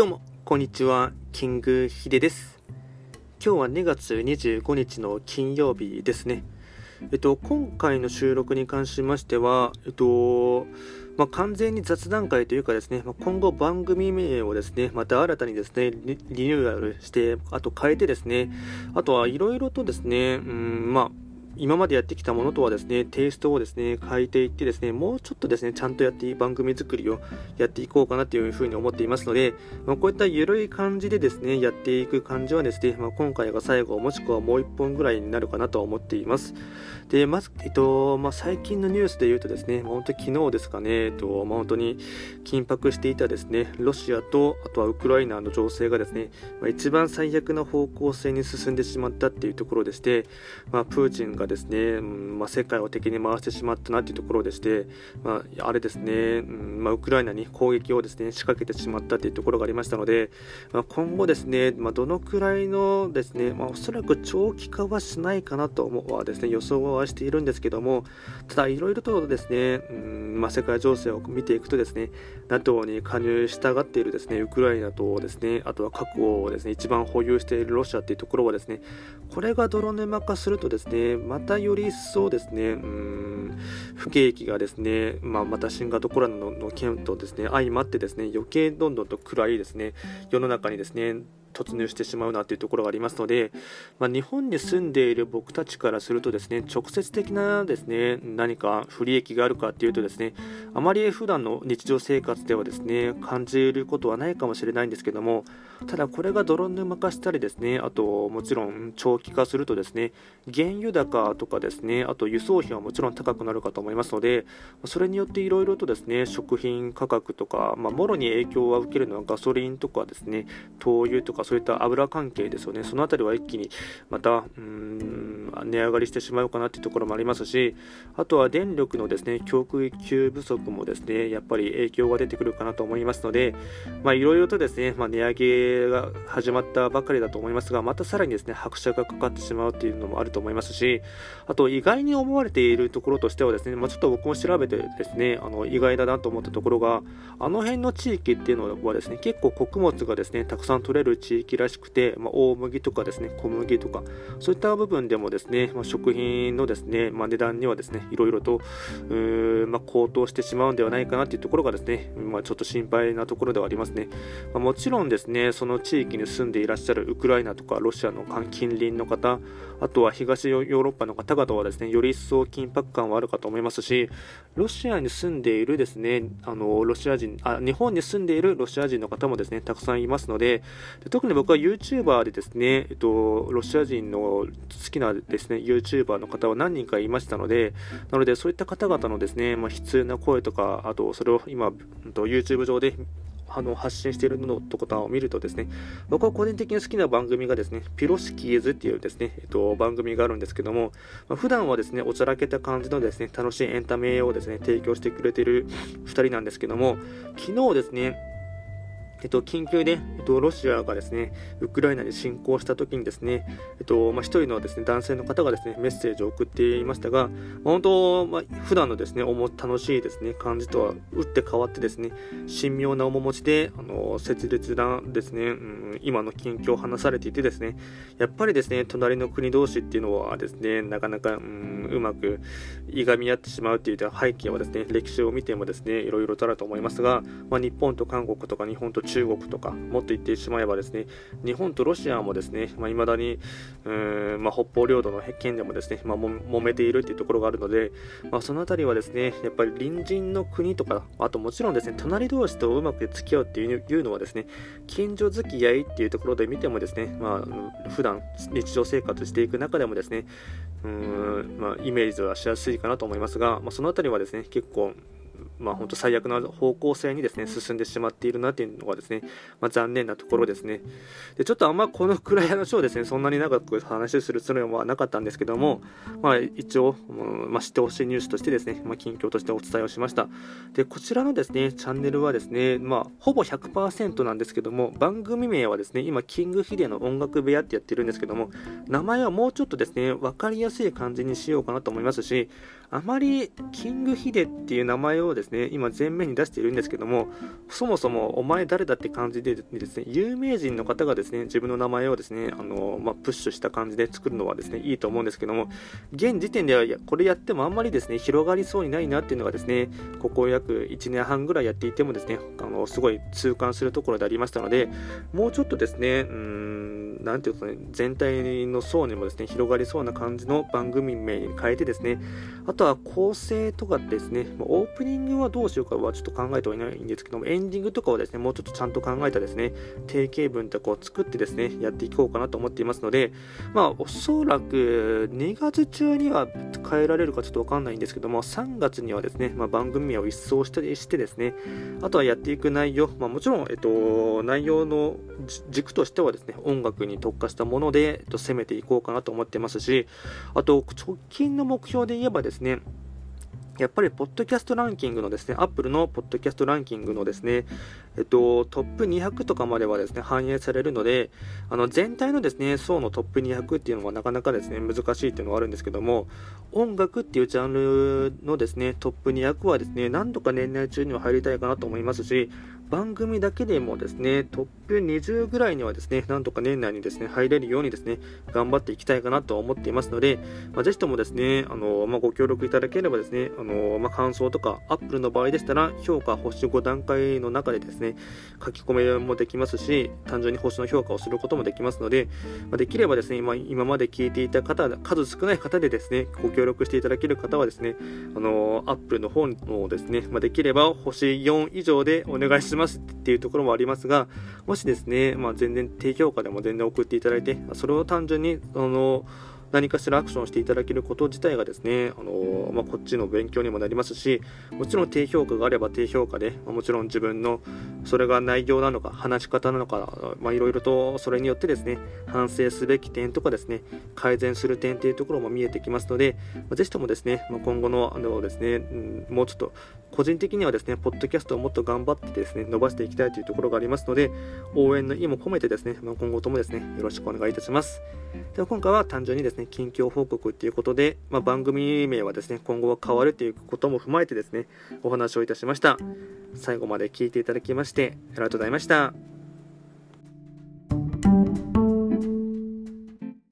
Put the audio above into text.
どうも、こんにちは、キングヒデです。今日は2月25日の金曜日ですね。えっと、今回の収録に関しましては、えっと、まあ、完全に雑談会というかですね、まあ、今後番組名をですね、また新たにですね、リニューアルして、あと変えてですね、あとはいろいろとですね、うん、まあ、今までやってきたものとはですね、テイストをですね、変えていってですね、もうちょっとですね、ちゃんとやっていい番組作りをやっていこうかなというふうに思っていますので、まあ、こういった緩い感じでですね、やっていく感じはですね、まあ、今回が最後、もしくはもう1本ぐらいになるかなと思っています。で、まず、えっと、まあ、最近のニュースで言うとですね、本当昨日ですかね、えっと、まあ、本当に緊迫していたですね、ロシアと、あとはウクライナの情勢がですね、まあ、一番最悪な方向性に進んでしまったっていうところでして、まあ、プーチンがですね、うんまあ、世界を敵に回してしまったなというところでして、まあ、あれですね、うんまあ、ウクライナに攻撃をですね仕掛けてしまったというところがありましたので、まあ、今後ですね、まあ、どのくらいのですね、まあ、おそらく長期化はしないかなとはですね予想はしているんですけどもただいろいろとですね、うんまあ、世界情勢を見ていくとですね NATO に加入したがっているですねウクライナとですねあとは核をですね一番保有しているロシアというところはですねこれが泥沼化するとですねまたより一層ですね、うん、不景気がですね、まあ、また新型コロナの件とですね相まってですね余計どんどんと暗いですね世の中にですね突入してしまうなというところがありますので、まあ、日本に住んでいる僕たちからするとですね直接的なですね何か不利益があるかというとですねあまり普段の日常生活ではですね感じることはないかもしれないんですけどもただこれが泥沼化したりですねあともちろん長期化するとですね原油高とかですねあと輸送費はもちろん高くなるかと思いますのでそれによっていろいろとですね食品価格とか、まあ、もろに影響は受けるのはガソリンとかですね灯油とかかそういった油関係ですよね、その辺りは一気にまたうん値上がりしてしまうかなというところもありますし、あとは電力のですね供給不足もですねやっぱり影響が出てくるかなと思いますので、いろいろとですね、まあ、値上げが始まったばかりだと思いますが、またさらにですね拍車がかかってしまうというのもあると思いますし、あと意外に思われているところとしてはですね、まあ、ちょっと僕も調べてですねあの意外だなと思ったところが、あの辺の地域っていうのはですね結構穀物がですねたくさん取れる地域らしくて、まあ、大麦とかですね、小麦とか、そういった部分でもですねね、まあ、食品のですね、まあ、値段にはですね、いろいろと、まあ、高騰してしまうんではないかなというところがですね、まあ、ちょっと心配なところではありますね。まあ、もちろんですね、その地域に住んでいらっしゃるウクライナとかロシアの近隣の方、あとは東ヨーロッパの方々はですね、より一層緊迫感はあるかと思いますし、ロシアに住んでいるですね、あのロシア人あ、日本に住んでいるロシア人の方もですね、たくさんいますので、で特に僕は YouTuber でですね、えっと、ロシア人の好きなですですね、YouTuber の方は何人かいましたので、なのでそういった方々のですね、まあ、悲痛な声とか、あとそれを今、YouTube 上であの発信しているのとかを見るとですね、僕は個人的に好きな番組がですね、ピロシキーズっていうですね、えっと、番組があるんですけども、まあ、普段はですね、おちゃらけた感じのですね、楽しいエンタメをですね、提供してくれている2人なんですけども、昨日ですね、えっと、緊急で、えっと、ロシアがですね、ウクライナに侵攻した時にですね、えっと、まあ、一人のですね、男性の方がですね、メッセージを送っていましたが、まあ、本当、まあ、普段のですね、楽しいですね、感じとは打って変わってですね、神妙な面持ちで、あの、切実なですね、うん、今の近況を話されていてですね、やっぱりですね、隣の国同士っていうのはですね、なかなか、うん、うまくいがみ合ってしまうっていう背景はですね、歴史を見てもですね、いろいろとあると思いますが、まあ、日本と韓国とか日本と中国とか、もっと言ってしまえばですね、日本とロシアもですね、まあ、未だに、うんまあ、北方領土の件でもですね、まあ、も揉めているというところがあるので、まあ、そのあたりはですね、やっぱり隣人の国とか、あともちろんですね、隣同士とうまく付き合うっていうのはですね、近所付き合いっていうところで見てもですね、まあ、普段日常生活していく中でもですね、うん、まあ、イメージはしやすいかなと思いますが、まあ、そのあたりはですね、結構、まあ、本当最悪な方向性にですね進んでしまっているなというのがですね、まあ、残念なところですね。でちょっとあんまこのくらい話をですねそんなに長く話するつもりはなかったんですけども、まあ、一応、まあ、知ってほしいニュースとしてですね、まあ、近況としてお伝えをしました。でこちらのですねチャンネルはですね、まあ、ほぼ100%なんですけども番組名はですね今キングヒデの音楽部屋ってやってるんですけども名前はもうちょっとですね分かりやすい感じにしようかなと思いますしあまりキングヒデっていう名前をですね、ね今前面に出しているんですけども、そもそもお前誰だって感じでですね、有名人の方がですね、自分の名前をですね、あのまあ、プッシュした感じで作るのはですね、いいと思うんですけども、現時点ではこれやってもあんまりですね、広がりそうにないなっていうのがですね、ここ約1年半ぐらいやっていてもですね、あのすごい痛感するところでありましたので、もうちょっとですね、うん、なんていうかね、全体の層にもですね、広がりそうな感じの番組名に変えてですね、あとは構成とかですね、オープニングはどうしようかはちょっと考えてはいないんですけども、エンディングとかはですね、もうちょっとちゃんと考えたですね、定型文とかを作ってですね、やっていこうかなと思っていますので、まあ、おそらく2月中には変えられるかちょっとわかんないんですけども、3月にはですね、まあ、番組名を一掃したりしてですね、あとはやっていく内容、まあ、もちろん、えっと、内容の軸としてはですね、音楽にに特化したもので、と、攻めていこうかなと思ってますし、あと、直近の目標で言えばですね、やっぱり、ポッドキャストランキングのですね、アップルのポッドキャストランキングのですね、えっと、トップ200とかまではですね、反映されるので、あの、全体のですね、層のトップ200っていうのはなかなかですね、難しいっていうのはあるんですけども、音楽っていうジャンルのですね、トップ200はですね、何とか年内中には入りたいかなと思いますし、番組だけでもですね、トップ20ぐらいにはですね、なんとか年内にですね、入れるようにですね、頑張っていきたいかなと思っていますので、まあ、ぜひともですね、あの、まあ、ご協力いただければですね、あの、まあ、感想とか、アップルの場合でしたら、評価星5段階の中でですね、書き込めもできますし、単純に星の評価をすることもできますので、ま、できればですね、今、今まで聞いていた方、数少ない方でですね、ご協力していただける方はですね、あの、アップルの方のですね、ま、できれば星4以上でお願いしますっていうところもありますが、もしですね、まあ、全然低評価でも全然送っていただいて、それを単純に、あの、何かしらアクションしていただけること自体がですね、あのまあ、こっちの勉強にもなりますし、もちろん低評価があれば低評価で、まあ、もちろん自分のそれが内容なのか、話し方なのか、まあ、いろいろとそれによってですね、反省すべき点とかですね、改善する点というところも見えてきますので、まあ、ぜひともですね、まあ、今後のあのですね、うん、もうちょっと個人的にはですね、ポッドキャストをもっと頑張ってですね、伸ばしていきたいというところがありますので、応援の意も込めてですね、まあ、今後ともですね、よろしくお願いいたします。では今回は単純にですね、近況報告ということで、まあ、番組名はですね、今後は変わるということも踏まえてですね、お話をいたしました。最後まで聞いていただきまして、ありがとうございました。